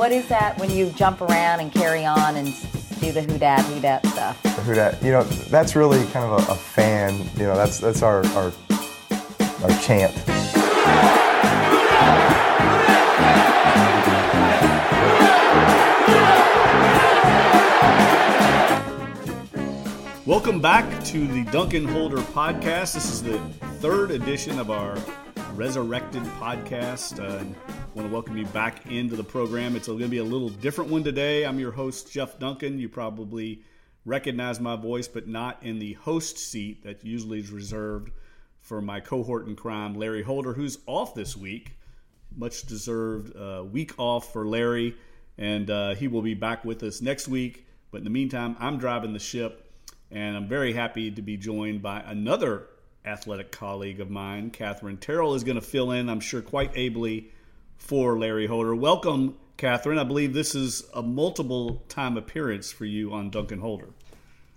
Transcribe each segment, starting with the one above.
What is that when you jump around and carry on and do the who dat who dat stuff? The who dat, you know, that's really kind of a, a fan. You know, that's that's our our our chant. Welcome back to the Duncan Holder podcast. This is the third edition of our resurrected podcast. Uh, I want to welcome you back into the program. It's going to be a little different one today. I'm your host, Jeff Duncan. You probably recognize my voice, but not in the host seat that usually is reserved for my cohort in crime, Larry Holder, who's off this week. Much deserved uh, week off for Larry, and uh, he will be back with us next week. But in the meantime, I'm driving the ship, and I'm very happy to be joined by another athletic colleague of mine. Katherine Terrell is going to fill in, I'm sure, quite ably for Larry Holder. Welcome, Catherine. I believe this is a multiple time appearance for you on Duncan Holder.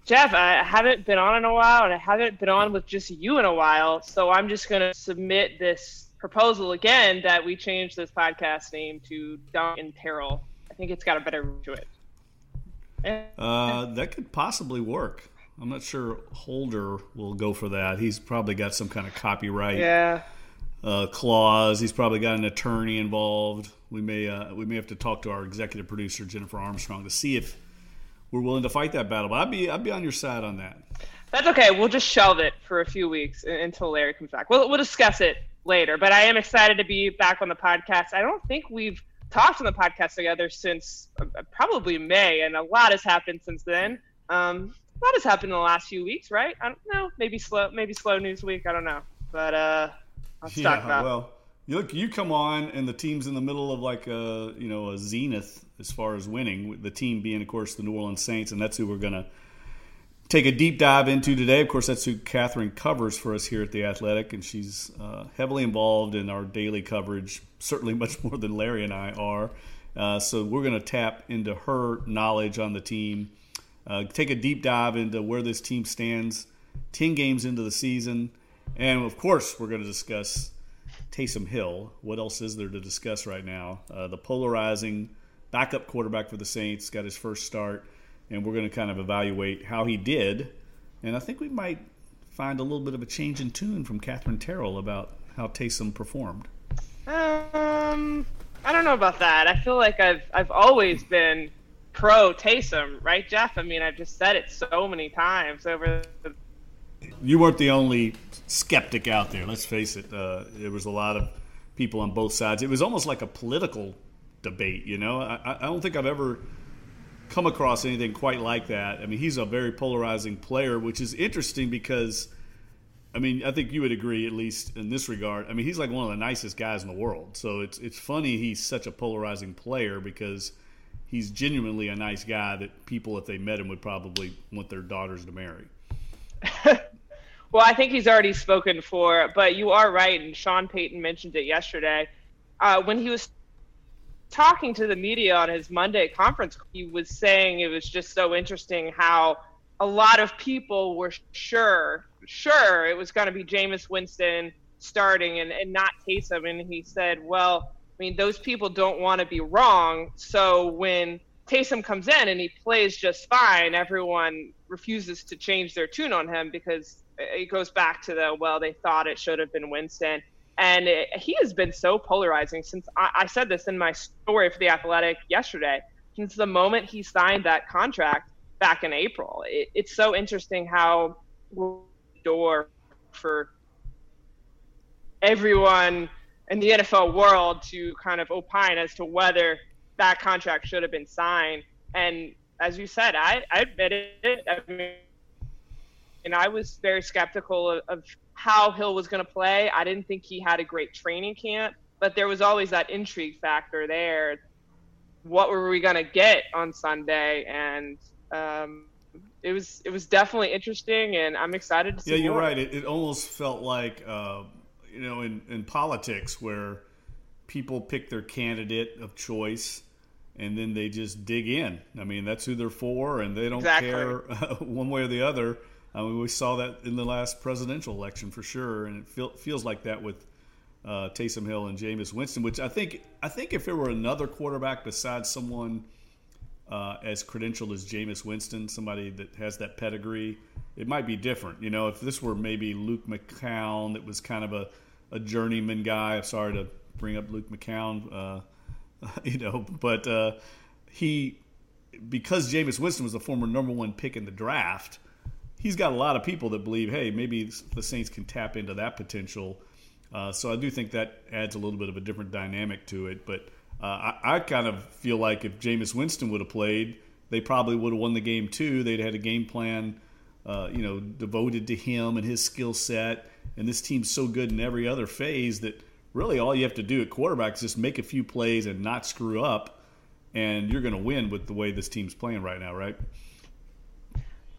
Jeff, I haven't been on in a while, and I haven't been on with just you in a while. So I'm just going to submit this proposal again that we change this podcast name to Duncan Terrell. I think it's got a better to it. Uh, that could possibly work. I'm not sure Holder will go for that. He's probably got some kind of copyright yeah. Uh, clause. He's probably got an attorney involved. We may uh, we may have to talk to our executive producer Jennifer Armstrong to see if we're willing to fight that battle. But I'd be I'd be on your side on that. That's okay. We'll just shelve it for a few weeks until Larry comes back. We'll we'll discuss it later. But I am excited to be back on the podcast. I don't think we've talked on the podcast together since uh, probably May, and a lot has happened since then. Um, a lot has happened in the last few weeks, right? I don't know. Maybe slow, maybe slow news week. I don't know. But uh, yeah. Well, you look, you come on, and the team's in the middle of like a you know a zenith as far as winning. The team being, of course, the New Orleans Saints, and that's who we're gonna take a deep dive into today. Of course, that's who Catherine covers for us here at the Athletic, and she's uh, heavily involved in our daily coverage. Certainly, much more than Larry and I are. Uh, so we're going to tap into her knowledge on the team uh, take a deep dive into where this team stands 10 games into the season. And of course, we're going to discuss Taysom Hill. What else is there to discuss right now? Uh, the polarizing backup quarterback for the Saints got his first start, and we're going to kind of evaluate how he did. And I think we might find a little bit of a change in tune from Katherine Terrell about how Taysom performed. Um, I don't know about that. I feel like I've I've always been pro Taysom, right, Jeff? I mean, I've just said it so many times over. The... You weren't the only skeptic out there. Let's face it. Uh, there was a lot of people on both sides. It was almost like a political debate. You know, I, I don't think I've ever come across anything quite like that. I mean, he's a very polarizing player, which is interesting because. I mean, I think you would agree, at least in this regard. I mean, he's like one of the nicest guys in the world. So it's it's funny he's such a polarizing player because he's genuinely a nice guy that people, if they met him, would probably want their daughters to marry. well, I think he's already spoken for, but you are right, and Sean Payton mentioned it yesterday uh, when he was talking to the media on his Monday conference. He was saying it was just so interesting how a lot of people were sure, sure it was going to be Jameis Winston starting and, and not Taysom, and he said, well I mean, those people don't want to be wrong. So when Taysom comes in and he plays just fine, everyone refuses to change their tune on him because it goes back to the well, they thought it should have been Winston. And it, he has been so polarizing since I, I, said this in my story for The Athletic yesterday. Since the moment he signed that contract back in April, it, it's so interesting how door for everyone in the NFL world to kind of opine as to whether that contract should have been signed. And as you said, I, I admit it. I mean, and I was very skeptical of, of how Hill was going to play. I didn't think he had a great training camp, but there was always that intrigue factor there. What were we going to get on Sunday? And um, it was it was definitely interesting, and I'm excited to see. Yeah, you're more. right. It, it almost felt like. Uh you know, in, in politics where people pick their candidate of choice and then they just dig in. I mean, that's who they're for, and they don't exactly. care uh, one way or the other. I mean, we saw that in the last presidential election for sure, and it feel, feels like that with uh, Taysom Hill and Jameis Winston. Which I think I think if it were another quarterback besides someone uh, as credentialed as Jameis Winston, somebody that has that pedigree, it might be different. You know, if this were maybe Luke McCown, that was kind of a, a journeyman guy. I'm sorry to bring up Luke McCown, uh, you know, but uh, he because Jameis Winston was the former number one pick in the draft, he's got a lot of people that believe, hey, maybe the Saints can tap into that potential. Uh, so I do think that adds a little bit of a different dynamic to it. But uh, I, I, kind of feel like if Jameis Winston would have played, they probably would have won the game too. They'd had a game plan, uh, you know, devoted to him and his skill set. And this team's so good in every other phase that really all you have to do at quarterback is just make a few plays and not screw up and you're going to win with the way this team's playing right now, right?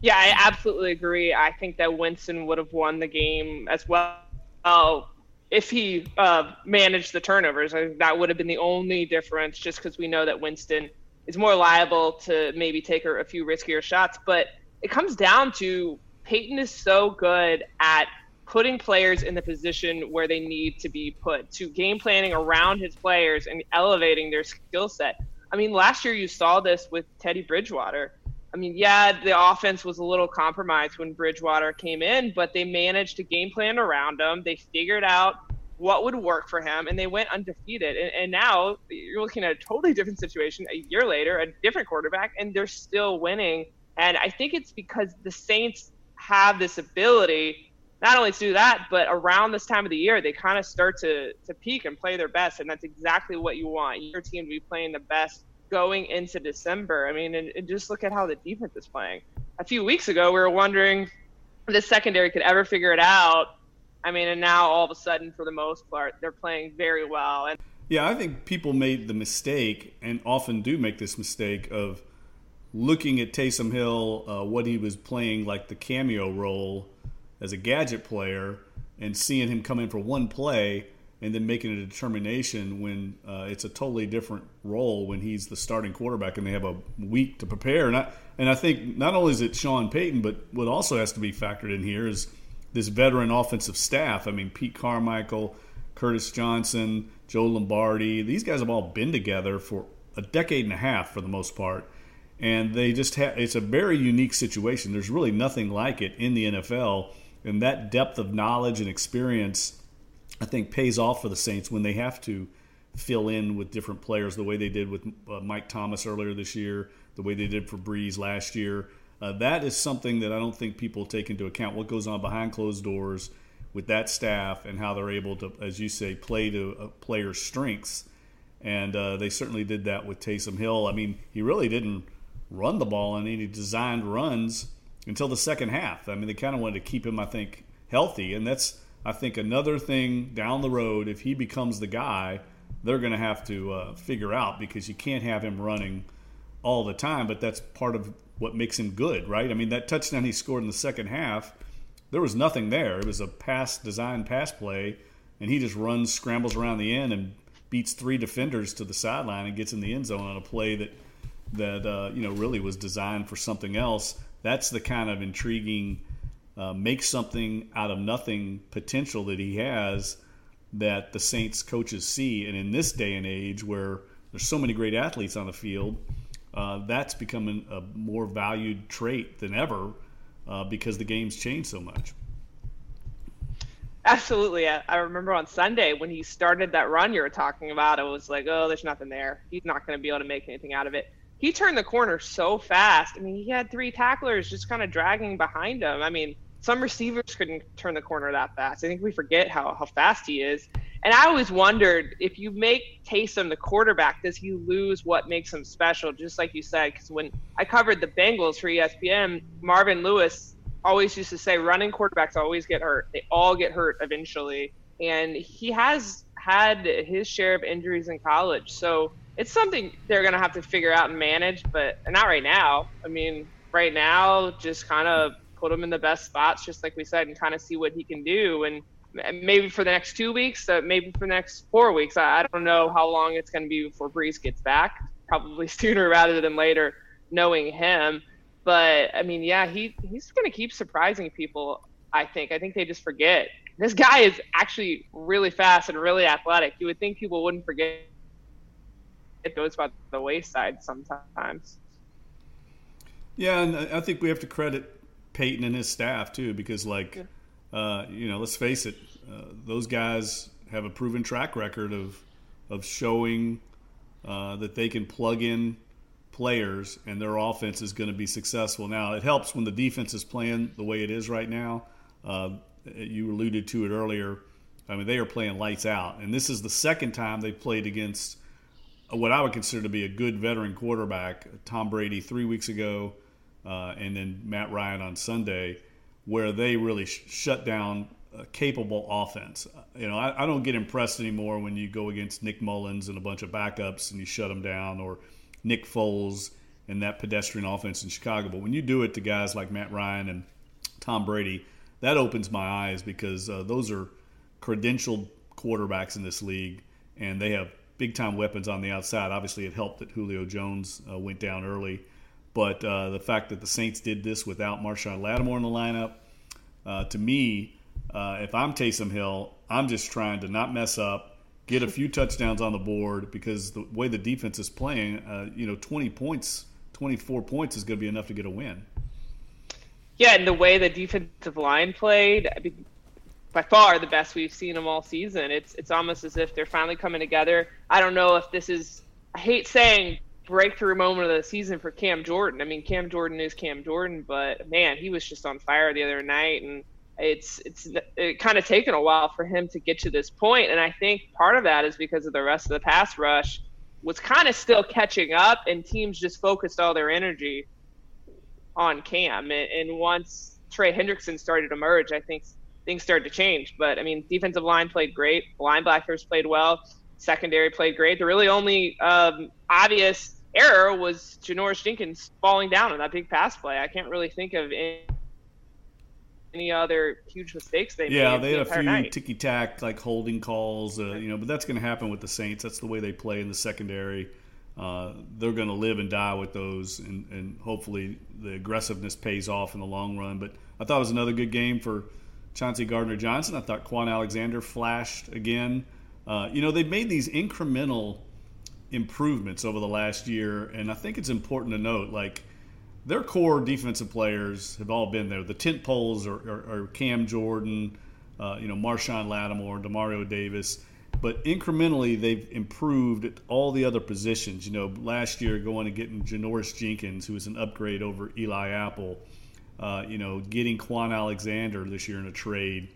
Yeah, I absolutely agree. I think that Winston would have won the game as well if he uh, managed the turnovers. I, That would have been the only difference, just because we know that Winston is more liable to maybe take a few riskier shots. But it comes down to Payton is so good at putting players in the position where they need to be put, to game planning around his players and elevating their skill set. I mean, last year you saw this with Teddy Bridgewater. I mean, yeah, the offense was a little compromised when Bridgewater came in, but they managed to game plan around him. They figured out what would work for him, and they went undefeated. And, and now you're looking at a totally different situation a year later, a different quarterback, and they're still winning. And I think it's because the Saints have this ability not only to do that, but around this time of the year, they kind of start to to peak and play their best, and that's exactly what you want your team to be playing the best going into December. I mean, and, and just look at how the defense is playing. A few weeks ago, we were wondering if the secondary could ever figure it out. I mean, and now all of a sudden, for the most part, they're playing very well. And yeah, I think people made the mistake, and often do make this mistake of looking at Taysom Hill, uh, what he was playing like the cameo role as a gadget player and seeing him come in for one play and then making a determination when uh, it's a totally different role when he's the starting quarterback and they have a week to prepare. And I, and I think not only is it Sean Payton, but what also has to be factored in here is this veteran offensive staff. I mean, Pete Carmichael, Curtis Johnson, Joe Lombardi, these guys have all been together for a decade and a half for the most part. And they just have, it's a very unique situation. There's really nothing like it in the NFL and that depth of knowledge and experience, I think, pays off for the Saints when they have to fill in with different players the way they did with uh, Mike Thomas earlier this year, the way they did for Brees last year. Uh, that is something that I don't think people take into account what goes on behind closed doors with that staff and how they're able to, as you say, play to a player's strengths. And uh, they certainly did that with Taysom Hill. I mean, he really didn't run the ball on any designed runs until the second half. I mean, they kind of wanted to keep him, I think, healthy, and that's I think another thing down the road. If he becomes the guy, they're going to have to uh, figure out because you can't have him running all the time. But that's part of what makes him good, right? I mean, that touchdown he scored in the second half, there was nothing there. It was a pass design pass play, and he just runs, scrambles around the end, and beats three defenders to the sideline and gets in the end zone on a play that that uh, you know really was designed for something else that's the kind of intriguing uh, make something out of nothing potential that he has that the Saints coaches see. And in this day and age where there's so many great athletes on the field, uh, that's becoming a more valued trait than ever uh, because the game's changed so much. Absolutely. I remember on Sunday when he started that run you were talking about, it was like, oh, there's nothing there. He's not going to be able to make anything out of it he turned the corner so fast. I mean, he had three tacklers just kind of dragging behind him. I mean, some receivers couldn't turn the corner that fast. I think we forget how, how fast he is. And I always wondered if you make Taysom the quarterback, does he lose what makes him special? Just like you said, because when I covered the Bengals for ESPN, Marvin Lewis always used to say running quarterbacks always get hurt. They all get hurt eventually. And he has had his share of injuries in college. So it's something they're going to have to figure out and manage, but not right now. I mean, right now, just kind of put him in the best spots, just like we said, and kind of see what he can do. And maybe for the next two weeks, uh, maybe for the next four weeks. I, I don't know how long it's going to be before Brees gets back. Probably sooner rather than later, knowing him. But I mean, yeah, he he's going to keep surprising people. I think. I think they just forget This guy is actually really fast and really athletic. You would think people wouldn't forget it goes by the wayside sometimes. Yeah, and I think we have to credit Payton and his staff too, because like, yeah. uh, you know, let's face it, uh, those guys have a proven track record of of showing uh, that they can plug in players and their offense is going to be successful. Now, it helps when the defense is playing the way it is right now. Uh, you alluded to it earlier. I mean, they are playing lights out, and this is the second time they've played against what I would consider to be a good veteran quarterback, Tom Brady, three weeks ago, uh, and then Matt Ryan on Sunday, where they really sh- shut down a capable offense. You know, I, I, don't get impressed anymore when you go against Nick Mullens and a bunch of backups and you shut them down, or Nick Foles and that pedestrian offense in Chicago. But when you do it to guys like Matt Ryan and Tom Brady, that opens my eyes because uh, those are credentialed quarterbacks in this league, and they have big time weapons on the outside. Obviously, it helped that Julio Jones uh, went down early, but uh, the fact that the Saints did this without Marshon Lattimore in the lineup, uh, to me, uh, if I'm Taysom Hill, I'm just trying to not mess up, get a few touchdowns on the board because the way the defense is playing, uh, you know, 20 points, 24 points is going to be enough to get a win. Yeah, and the way the defensive line played, I mean, by far the best we've seen them all season. It's it's almost as if they're finally coming together. I don't know if this is I hate saying breakthrough moment of the season for Cam Jordan. I mean, Cam Jordan is Cam Jordan, but man, he was just on fire the other night and it's it's it kind of taken a while for him to get to this point and I think part of that is because of the rest of the pass rush was kind of still catching up and teams just focused all their energy on Cam and, and once Trey Hendrickson started to emerge, I think things started to change. But I mean, defensive line played great, linebackers played well, secondary played great. The really only um, obvious error was Janoris Jenkins falling down on that big pass play. I can't really think of any, any other huge mistakes they yeah, made. Yeah, they had a few ticky tack like holding calls, uh, you know, but that's going to happen with the Saints. That's the way they play in the secondary. Uh, they're going to live and die with those, and, and hopefully the aggressiveness pays off in the long run. But I thought it was another good game for Chauncey Gardner Johnson. I thought Kwon Alexander flashed again. Uh, you know, they've made these incremental improvements over the last year, and I think it's important to note, like, their core defensive players have all been there. The tent poles are, are, are Cam Jordan, uh, you know, Marshon Lattimore, Demario Davis. But incrementally, they've improved at all the other positions. You know, last year going and getting Janoris Jenkins, who was an upgrade over Eli Apple uh, you know, getting Kwon Alexander this year in a trade,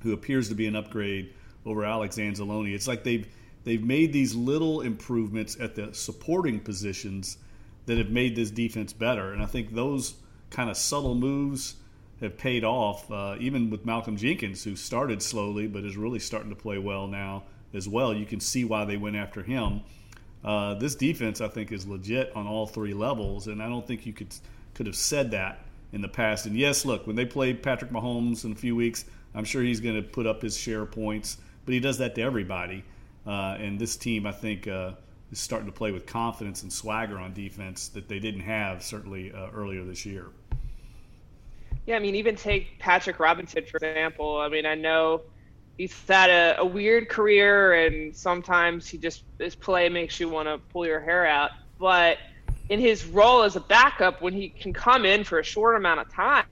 who appears to be an upgrade over Alex Anzalone. It's like they've they've made these little improvements at the supporting positions that have made this defense better, and I think those kind of subtle moves have paid off. Uh, even with Malcolm Jenkins, who started slowly but is really starting to play well now as well. You can see why they went after him. Uh, this defense, I think, is legit on all three levels, and I don't think you could could have said that in the past. And yes, look, when they play Patrick Mahomes in a few weeks, I'm sure he's going to put up his share of points, but he does that to everybody. Uh, and this team, I think, uh, is starting to play with confidence and swagger on defense that they didn't have certainly uh, earlier this year. Yeah, I mean, even take Patrick Robinson for example. I mean, I know he's had a, a weird career, and sometimes he just his play makes you want to pull your hair out, but in his role as a backup when he can come in for a short amount of time,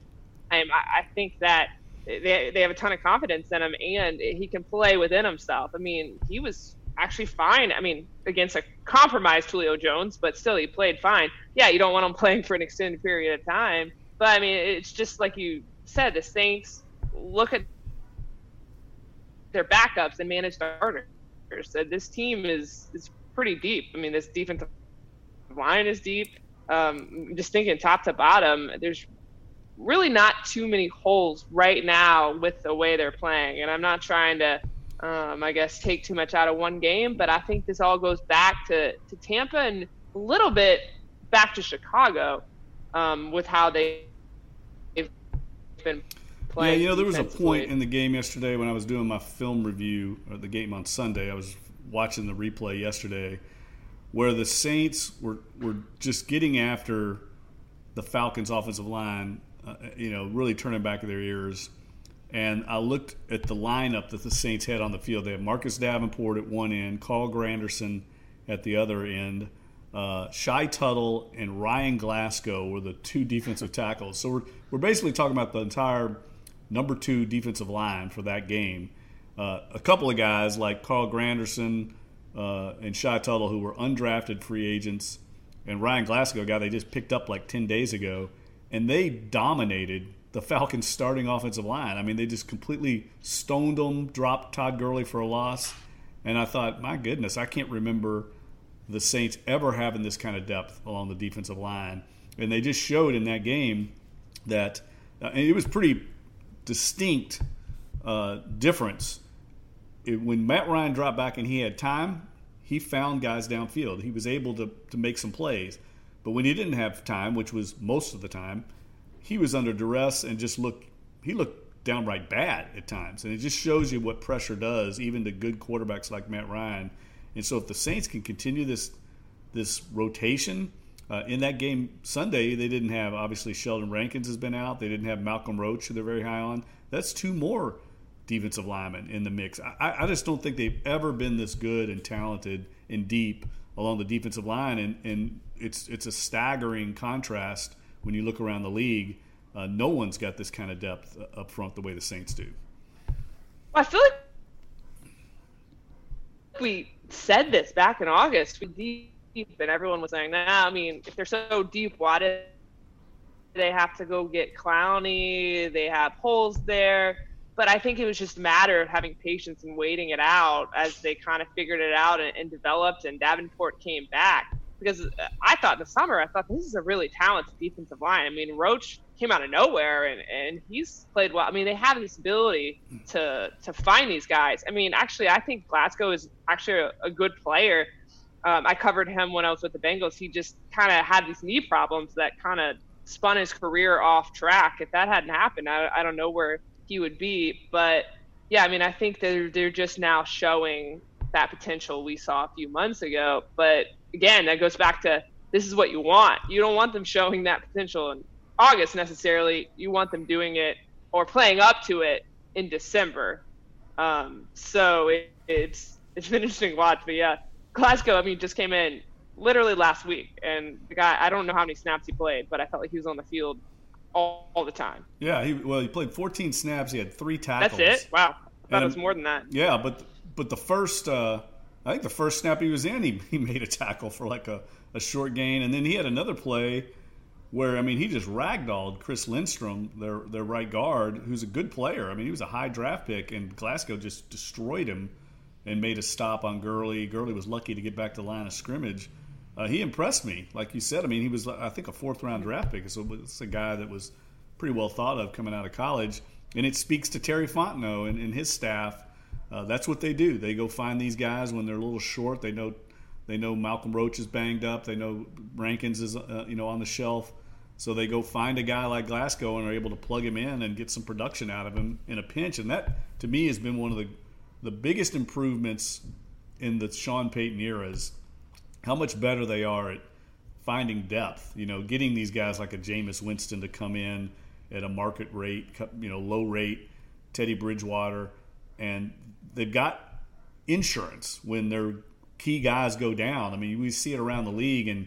I, I think that they, they have a ton of confidence in him and he can play within himself. I mean, he was actually fine. I mean, against a compromised Julio Jones, but still he played fine. Yeah, you don't want him playing for an extended period of time, but I mean, it's just like you said, the Saints look at their backups and manage their starters. This team is is pretty deep. I mean, this defensive line is deep. Um, just thinking top to bottom, there's really not too many holes right now with the way they're playing. And I'm not trying to, um, I guess, take too much out of one game, but I think this all goes back to, to Tampa and a little bit back to Chicago um, with how they, they've been playing. Yeah, you know, there was a point in the game yesterday when I was doing my film review of the game on Sunday. I was watching the replay yesterday where the Saints were were just getting after the Falcons' offensive line, uh, you know, really turning back of their ears. and I looked at the lineup that the Saints had on the field. They had Marcus Davenport at one end, Carl Granderson at the other end. Uh, Shy Tuttle and Ryan Glasgow were the two defensive tackles. So we're, we're basically talking about the entire number two defensive line for that game. Uh, a couple of guys like Carl Granderson uh, and Shy Tuttle, who were undrafted free agents, and Ryan Glasgow, guy they just picked up like 10 days ago, and they dominated the Falcons' starting offensive line. I mean, they just completely stoned them, dropped Todd Gurley for a loss. And I thought, my goodness, I can't remember the Saints ever having this kind of depth along the defensive line. And they just showed in that game that uh, it was pretty distinct uh, difference. It, when Matt Ryan dropped back and he had time, he found guys downfield. He was able to, to make some plays. But when he didn't have time, which was most of the time, he was under duress and just looked he looked downright bad at times. And it just shows you what pressure does, even to good quarterbacks like Matt Ryan. And so if the Saints can continue this this rotation – uh, in that game Sunday, they didn't have obviously Sheldon Rankins has been out. They didn't have Malcolm Roach, who they're very high on. That's two more defensive linemen in the mix. I, I just don't think they've ever been this good and talented and deep along the defensive line, and, and it's it's a staggering contrast when you look around the league. Uh, no one's got this kind of depth up front the way the Saints do. I feel like we said this back in August. We deep, and everyone was saying, "Nah, I mean, if they're so deep, why did they have to go get Clowney? They have holes there." But I think it was just a matter of having patience and waiting it out as they kind of figured it out and, and developed. And Davenport came back because I thought in the summer, I thought this is a really talented defensive line. I mean, Roach came out of nowhere and, and he's played well. I mean, they have this ability to to find these guys. I mean, actually, I think Glasgow is actually a, a good player um, I covered him when I was with the Bengals. He just kind of had these knee problems that kind of spun his career off track. If that hadn't happened, I, I don't know where he would be. But yeah, I mean, I think they're they're just now showing that potential we saw a few months ago. But again, that goes back to this is what you want. You don't want them showing that potential in August necessarily. You want them doing it or playing up to it in December. Um, so it, it's it's been interesting watch. But yeah, Glasgow, I mean, just came in literally last week, and the guy, I don't know how many snaps he played, but I felt like he was on the field all, all the time. Yeah, he well, he played 14 snaps. He had three tackles. That's it. Wow, I thought and, it was more than that. Yeah, but but the first, uh, I think the first snap he was in, he, he made a tackle for like a, a short gain, and then he had another play where I mean he just ragdolled Chris Lindstrom, their their right guard, who's a good player. I mean he was a high draft pick, and Glasgow just destroyed him and made a stop on Gurley. Gurley was lucky to get back to the line of scrimmage. Uh, he impressed me, like you said. I mean, he was, I think, a fourth round draft pick. So it's a guy that was pretty well thought of coming out of college. And it speaks to Terry Fontenot and, and his staff. Uh, that's what they do. They go find these guys when they're a little short. They know, they know Malcolm Roach is banged up. They know Rankins is, uh, you know, on the shelf. So they go find a guy like Glasgow and are able to plug him in and get some production out of him in a pinch. And that, to me, has been one of the the biggest improvements in the Sean Payton era is how much better they are at finding depth. You know, getting these guys like a Jameis Winston to come in at a market rate, you know, low rate, Teddy Bridgewater, and they've got insurance when their key guys go down. I mean, we see it around the league, and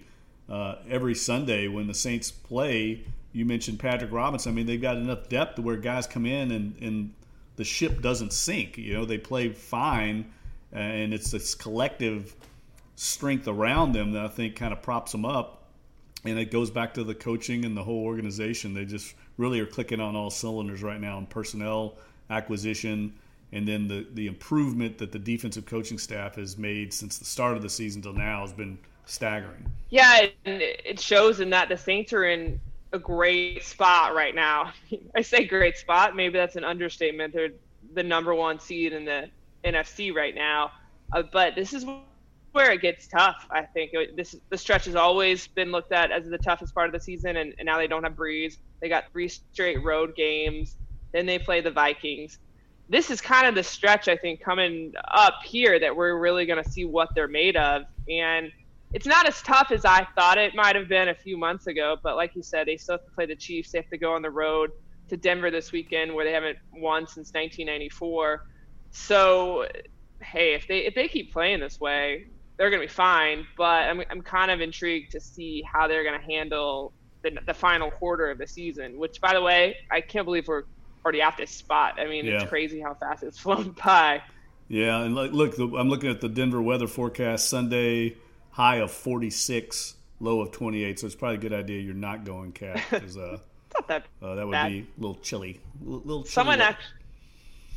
uh, every Sunday when the Saints play, you mentioned Patrick Robinson. I mean, they've got enough depth to where guys come in and, and the ship doesn't sink. You know, they play fine, and it's this collective strength around them that I think kind of props them up. And it goes back to the coaching and the whole organization. They just really are clicking on all cylinders right now in personnel acquisition, and then the the improvement that the defensive coaching staff has made since the start of the season till now has been staggering. Yeah, and it shows in that the Saints are in a great spot right now. I say great spot. Maybe that's an understatement. They're the number one seed in the NFC right now. Uh, but this is where it gets tough. I think this the stretch has always been looked at as the toughest part of the season, and, and now they don't have Brees. They got three straight road games. Then they play the Vikings. This is kind of the stretch I think coming up here that we're really going to see what they're made of. And it's not as tough as I thought it might have been a few months ago. But like you said, they still have to play the Chiefs. They have to go on the road. to Denver this weekend, where they haven't won since 1994. So, hey, if they if they keep playing this way, they're going to be fine. But I'm I'm kind of intrigued to see how they're going to handle the, the final quarter of the season. Which, by the way, I can't believe we're already at this spot. I mean, Yeah. it's crazy how fast it's flown by. Yeah, and look, look, the, I'm looking at the Denver weather forecast. Sunday high of 46, low of 28. So it's probably a good idea you're not going cat because uh, that uh, that would bad. be a little chilly. A little chilly Someone actually,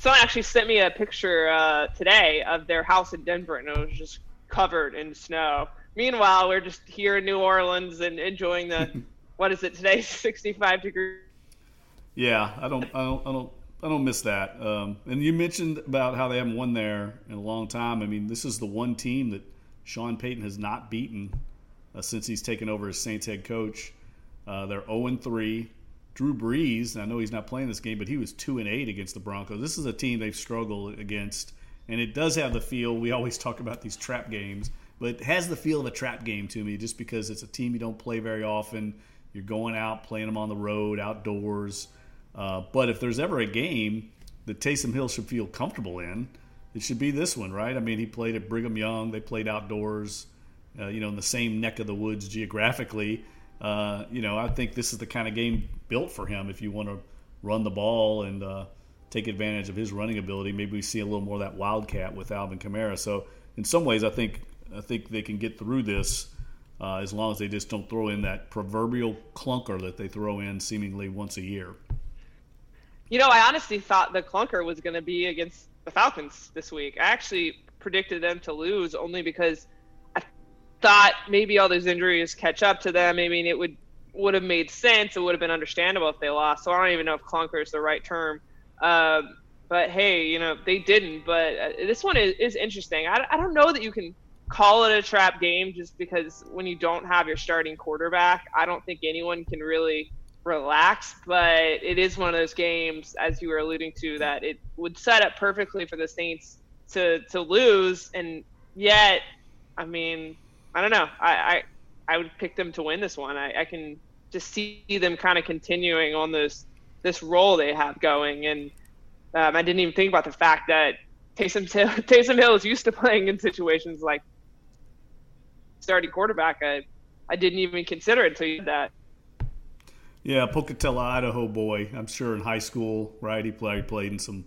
someone actually sent me a picture uh, today of their house in Denver, and it was just covered in snow. Meanwhile, we're just here in New Orleans and enjoying the what is it today? 65 degrees. Yeah, I don't, I don't, I don't, I don't miss that. Um, and you mentioned about how they haven't won there in a long time. I mean, this is the one team that Sean Payton has not beaten uh, since he's taken over as Saints head coach. Uh, they're 0 and 3. Drew Brees, I know he's not playing this game, but he was 2 and 8 against the Broncos. This is a team they've struggled against, and it does have the feel. We always talk about these trap games, but it has the feel of a trap game to me just because it's a team you don't play very often. You're going out, playing them on the road, outdoors. Uh, but if there's ever a game that Taysom Hill should feel comfortable in, it should be this one, right? I mean, he played at Brigham Young. They played outdoors, uh, you know, in the same neck of the woods geographically. Uh, you know, I think this is the kind of game built for him if you want to run the ball and uh, take advantage of his running ability. Maybe we see a little more of that wildcat with Alvin Kamara. So, in some ways, I think I think they can get through this uh, as long as they just don't throw in that proverbial clunker that they throw in seemingly once a year. You know, I honestly thought the clunker was going to be against the Falcons this week. I actually predicted them to lose only because I thought maybe all those injuries catch up to them. I mean, it would would have made sense. It would have been understandable if they lost. So I don't even know if clunker is the right term. Um, but hey, you know, they didn't. But uh, this one is, is interesting. I, I don't know that you can call it a trap game just because when you don't have your starting quarterback, I don't think anyone can really relax. But it is one of those games, as you were alluding to, that it would set up perfectly for the Saints to to lose, and yet, I mean, I don't know. I I, I would pick them to win this one. I, I can just see them kind of continuing on this this role they have going, and um, I didn't even think about the fact that Taysom Hill, Taysom Hill is used to playing in situations like starting quarterback. I I didn't even consider it until you did that. Yeah, Pocatello, Idaho boy. I'm sure in high school, right? He played played in some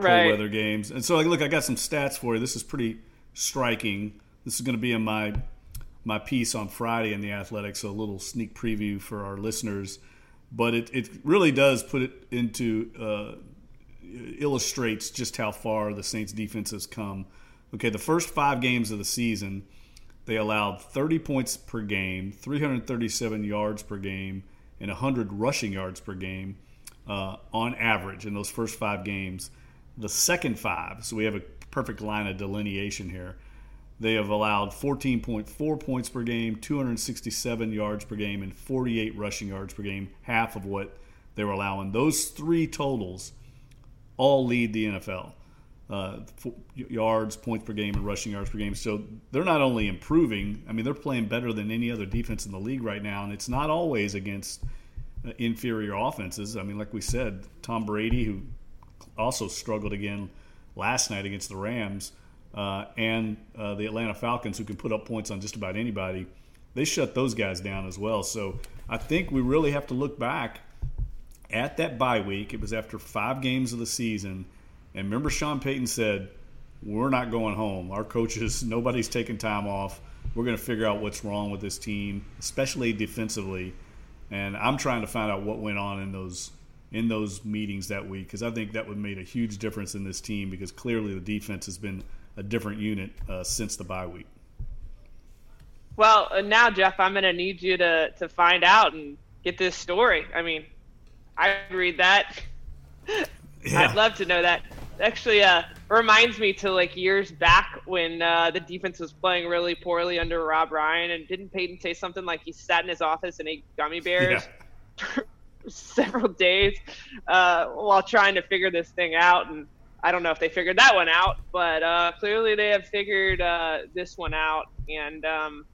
cold Right. weather games. And so, like, look, I got some stats for you. This is pretty striking. This is going to be in my my piece on Friday in the Athletics, so a little sneak preview for our listeners. But it, it really does put it into uh, illustrates just how far the Saints defense has come. Okay, the first five games of the season, they allowed 30 points per game, 337 yards per game, and 100 rushing yards per game uh, on average in those first five games. The second five, so we have a perfect line of delineation here. They have allowed 14.4 points per game, 267 yards per game, and 48 rushing yards per game, half of what they were allowing. Those three totals all lead the NFL. Uh, yards, points per game, and rushing yards per game. So they're not only improving, I mean, they're playing better than any other defense in the league right now, and it's not always against uh, inferior offenses. I mean, like we said, Tom Brady, who also struggled again last night against the Rams, uh, and uh, the Atlanta Falcons, who can put up points on just about anybody, they shut those guys down as well. So I think we really have to look back at that bye week. It was after five games of the season. And remember, Sean Payton said, We're not going home. Our coaches, nobody's taking time off. We're going to figure out what's wrong with this team, especially defensively. And I'm trying to find out what went on in those in those meetings that week because I think that would made a huge difference in this team because clearly the defense has been a different unit uh, since the bye week. Well, uh, now Jeff, I'm going to need you to to find out and get this story. I mean, I read that. I'd love to know that. Actually, uh, reminds me to like years back when uh, the defense was playing really poorly under Rob Ryan, and didn't Payton say something like he sat in his office and ate gummy bears for several days uh, while trying to figure this thing out? And I don't know if they figured that one out, but uh, clearly they have figured uh, this one out. And um,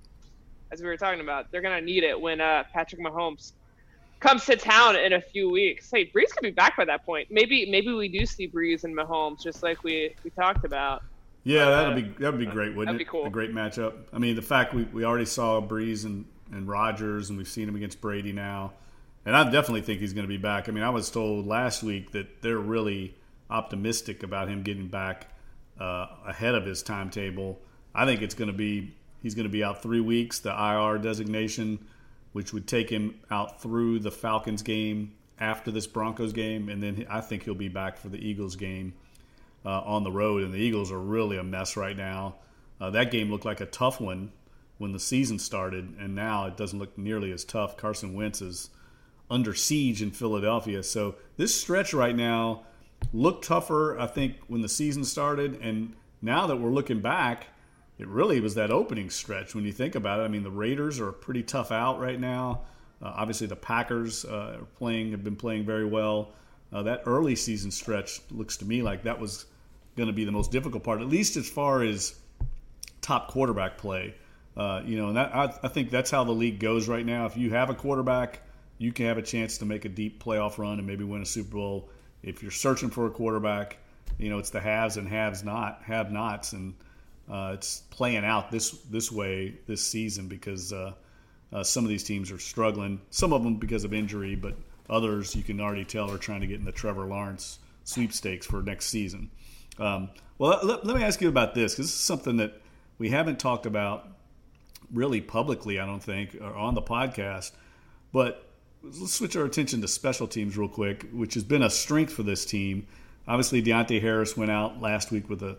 as we were talking about, they're gonna need it when uh, Patrick Mahomes comes to town in a few weeks. Hey, Brees could be back by that point. Maybe maybe we do see Brees and Mahomes just like we we talked about. Yeah, that'd be that'd be great, wouldn't that'd it? Be cool. A great matchup. I mean, the fact we, we already saw Brees and and Rodgers, and we've seen him against Brady now, and I definitely think he's going to be back. I mean, I was told last week that they're really optimistic about him getting back uh, ahead of his timetable. I think it's going to be he's going to be out three weeks. The IR designation, which would take him out through the Falcons game after this Broncos game, and then I think he'll be back for the Eagles game uh, on the road. And the Eagles are really a mess right now. Uh, that game looked like a tough one when the season started, and now it doesn't look nearly as tough. Carson Wentz is under siege in Philadelphia, so this stretch right now looked tougher. I think when the season started, and now that we're looking back, it really was that opening stretch when you think about it. I mean, the Raiders are pretty tough out right now. Uh, obviously, the Packers uh, are playing have been playing very well. Uh, that early season stretch looks to me like that was going to be the most difficult part, at least as far as top quarterback play. Uh, you know, and that, I, I, think that's how the league goes right now. If you have a quarterback, you can have a chance to make a deep playoff run and maybe win a Super Bowl. If you're searching for a quarterback, you know it's the haves and haves not have nots, and uh, it's playing out this this way this season because uh, uh, some of these teams are struggling. Some of them because of injury, but others you can already tell are trying to get in the Trevor Lawrence sweepstakes for next season. Um, well, let, let, me ask you about this because this is something that we haven't talked about really publicly, I don't think, or on the podcast. But let's switch our attention to special teams real quick, which has been a strength for this team. Obviously, Deonte Harris went out last week with a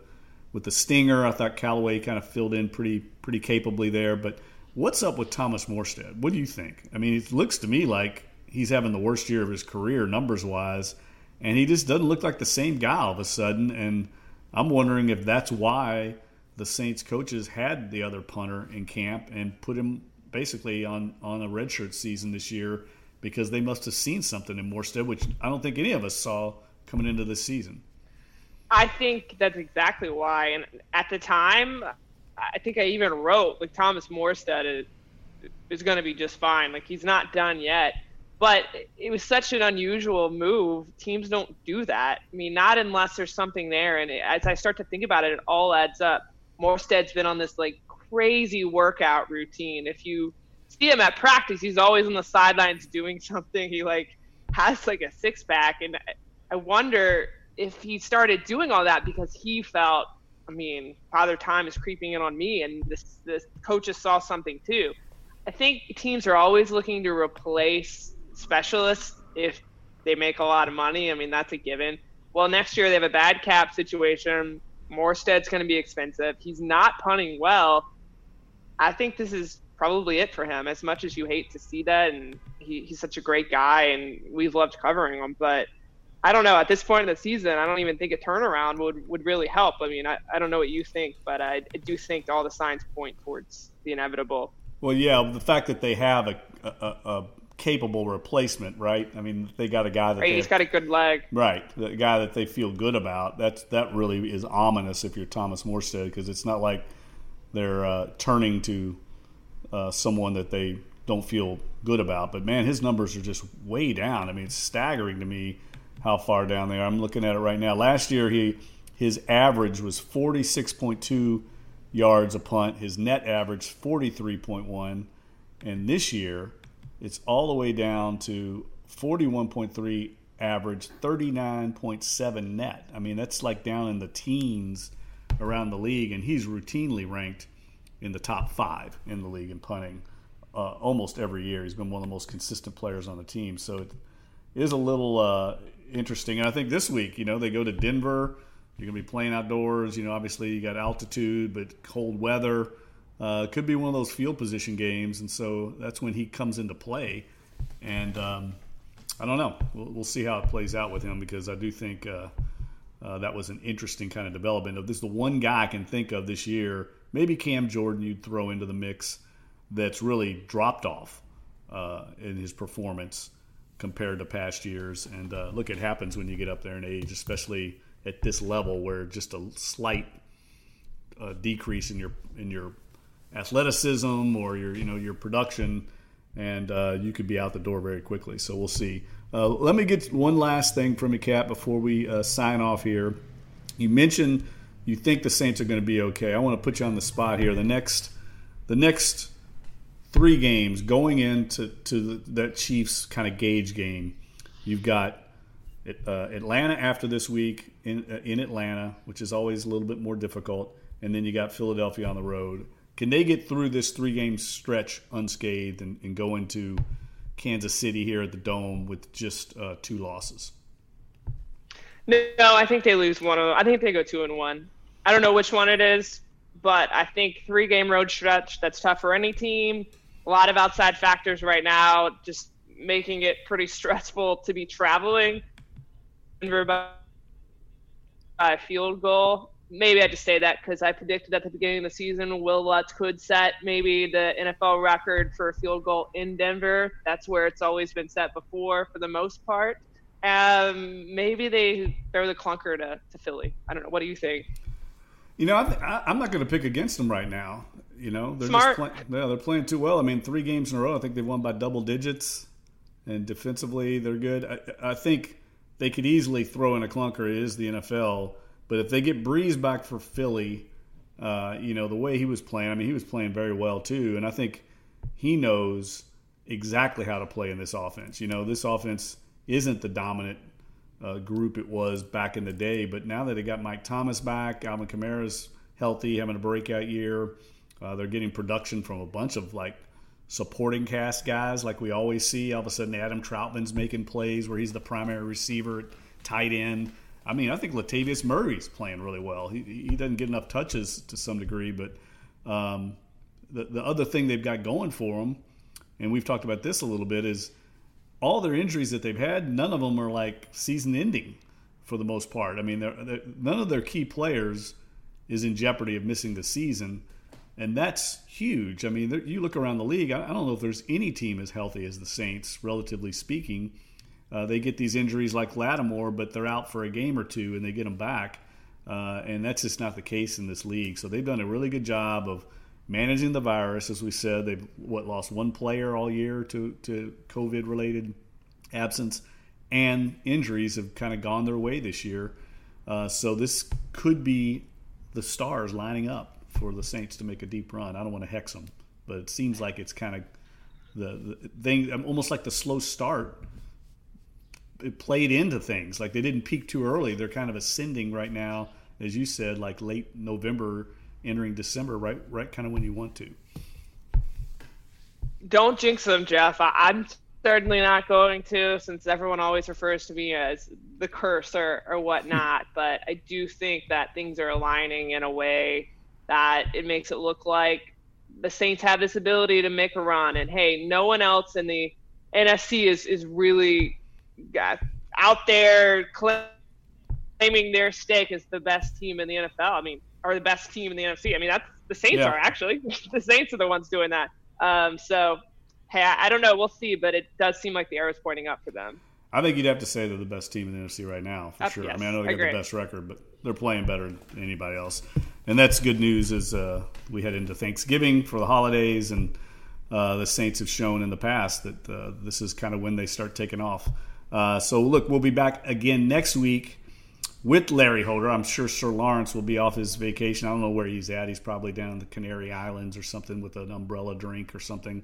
with the stinger. I thought Callaway kind of filled in pretty pretty capably there. But what's up with Thomas Morstead? What do you think? I mean, it looks to me like he's having the worst year of his career numbers wise, and he just doesn't look like the same guy all of a sudden. And I'm wondering if that's why the Saints coaches had the other punter in camp and put him basically on on a redshirt season this year because they must have seen something in Morstead, which I don't think any of us saw coming into this season. I think that's exactly why. And at the time, I think I even wrote like Thomas Morstead is, is going to be just fine. Like he's not done yet. But it was such an unusual move. Teams don't do that. I mean, not unless there's something there. And as I start to think about it, it all adds up. Morstead's been on this like crazy workout routine. If you see him at practice, he's always on the sidelines doing something. He like has like a six pack, and I wonder if he started doing all that because he felt, I mean, Father Time is creeping in on me, and this this coaches saw something too. I think teams are always looking to replace specialists if they make a lot of money. I mean, that's a given. Well, next year they have a bad cap situation. Morstead's going to be expensive. He's not punting well. I think this is probably it for him. As much as you hate to see that, and he, he's such a great guy, and we've loved covering him, but I don't know. At this point in the season, I don't even think a turnaround would, would really help. I mean, I, I don't know what you think, but I, I do think all the signs point towards the inevitable. Well, yeah, the fact that they have a, a, a capable replacement, right? I mean, they got a guy that right, he's got a good leg, right? The guy that they feel good about. That's that really is ominous if you're Thomas Morstead because it's not like they're uh, turning to uh, someone that they don't feel good about. But man, his numbers are just way down. I mean, it's staggering to me how far down they are. I'm looking at it right now. Last year, he his average was 46.2 yards a punt. His net average 43.1, and this year it's all the way down to 41.3 average, 39.7 net. I mean, that's like down in the teens around the league, and he's routinely ranked in the top five in the league in punting uh, almost every year. He's been one of the most consistent players on the team. So it is a little uh, interesting. And I think this week, you know, they go to Denver. You're going to be playing outdoors. You know, obviously you got altitude, but cold weather. Uh, could be one of those field position games, and so that's when he comes into play. And um, I don't know. We'll, we'll, see how it plays out with him because I do think uh, uh, that was an interesting kind of development. This, is the one guy I can think of this year. Maybe Cam Jordan you'd throw into the mix that's really dropped off uh, in his performance compared to past years. And uh, look, it happens when you get up there in age, especially at this level where just a slight uh, decrease in your in your athleticism or your you know your production and uh, you could be out the door very quickly. So we'll see. Uh, let me get one last thing from you, Cap, before we uh, sign off here. You mentioned you think the Saints are going to be okay. I want to put you on the spot here. The next, the next three games going into to the, that Chiefs kind of gauge game, you've got uh, Atlanta after this week in uh, in Atlanta, which is always a little bit more difficult, and then you got Philadelphia on the road. Can they get through this three game stretch unscathed and, and, go into Kansas City here at the Dome with just uh, two losses? No, I think they lose one of them. I think they go two and one. I don't know which one it is, but I think three game road stretch that's tough for any team. A lot of outside factors right now, just making it pretty stressful to be traveling. Denver by field goal. Maybe I just say that because I predicted at the beginning of the season Wil Lutz could set maybe the NFL record for a field goal in Denver. That's where it's always been set before for the most part. Um, maybe they throw the clunker to, to Philly. I don't know. What do you think? You know, I am not going to pick against them right now. You know, they're Smart. just playing. Yeah, they're playing too well. I mean, three games in a row. I think they've won by double digits, and defensively they're good. I, I think they could easily throw in a clunker. It is the NFL, but if they get Brees back for Philly, uh, you know the way he was playing. I mean, he was playing very well too, and I think he knows exactly how to play in this offense. You know, this offense isn't the dominant uh, group it was back in the day, but now that they got Mike Thomas back, Alvin Kamara's healthy, having a breakout year. Uh, they're getting production from a bunch of like supporting cast guys like we always see. All of a sudden, Adam Trautman's making plays where he's the primary receiver, tight end. I mean, I think Latavius Murray's playing really well. He, he doesn't get enough touches to some degree, but um, the, the other thing they've got going for them, and we've talked about this a little bit, is all their injuries that they've had, none of them are like season ending for the most part. I mean, they're, they're, none of their key players is in jeopardy of missing the season and that's huge. I mean, you look around the league. I don't know if there's any team as healthy as the Saints, relatively speaking. Uh, they get these injuries like Lattimore, but they're out for a game or two, and they get them back. Uh, and that's just not the case in this league. So they've done a really good job of managing the virus. As we said, they've what lost one player all year to to COVID related absence, and injuries have kind of gone their way this year. Uh, so this could be the stars lining up for the Saints to make a deep run. I don't want to hex them, but it seems like it's kind of the, the thing, almost like the slow start. It played into things like they didn't peak too early. They're kind of ascending right now, as you said, like late November, entering December, right, right, kind of when you want to. Don't jinx them, Jeff. I, I'm certainly not going to, since everyone always refers to me as the curse or, or whatnot. but I do think that things are aligning in a way that it makes it look like the Saints have this ability to make a run. And hey, no one else in the NFC is is really got out there claiming their stake as the best team in the NFL. I mean, or the best team in the NFC. I mean, that's the Saints yeah. are actually the Saints are the ones doing that. Um, so, hey, I, I don't know. We'll see, but it does seem like the arrow is pointing up for them. I think you'd have to say they're the best team in the NFC right now for sure. Yes, I mean, I know they got the best record, but they're playing better than anybody else, and that's good news as uh, we head into Thanksgiving for the holidays, and uh, the Saints have shown in the past that uh, this is kind of when they start taking off. Uh, so look, we'll be back again next week with Larry Holder. I'm sure Sir Lawrence will be off his vacation. I don't know where he's at. He's probably down in the Canary Islands or something with an umbrella drink or something.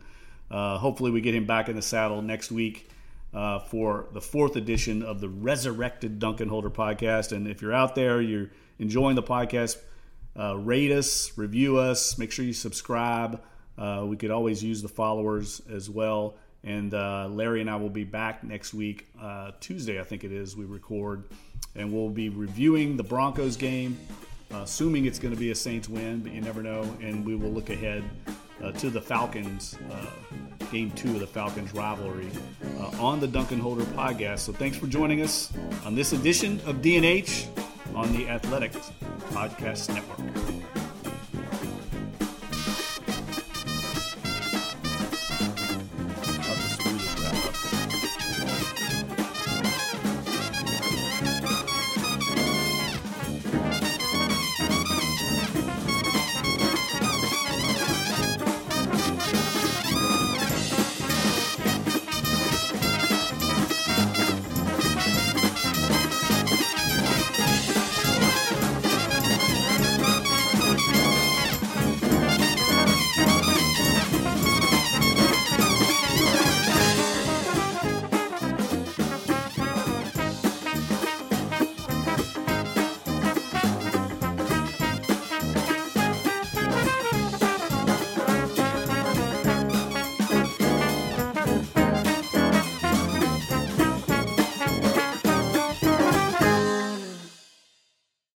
Uh, hopefully, we get him back in the saddle next week uh, for the fourth edition of the Resurrected Duncan Holder podcast. And if you're out there, you're enjoying the podcast, uh, rate us, review us, make sure you subscribe. Uh, we could always use the followers as well. And uh, Larry and I will be back next week, uh, Tuesday, I think it is, we record. And we'll be reviewing the Broncos game, assuming it's going to be a Saints win, but you never know. And we will look ahead uh, to the Falcons, uh, game two of the Falcons rivalry, uh, on the Duncan Holder podcast. So thanks for joining us on this edition of DNH on the Athletics Podcast Network.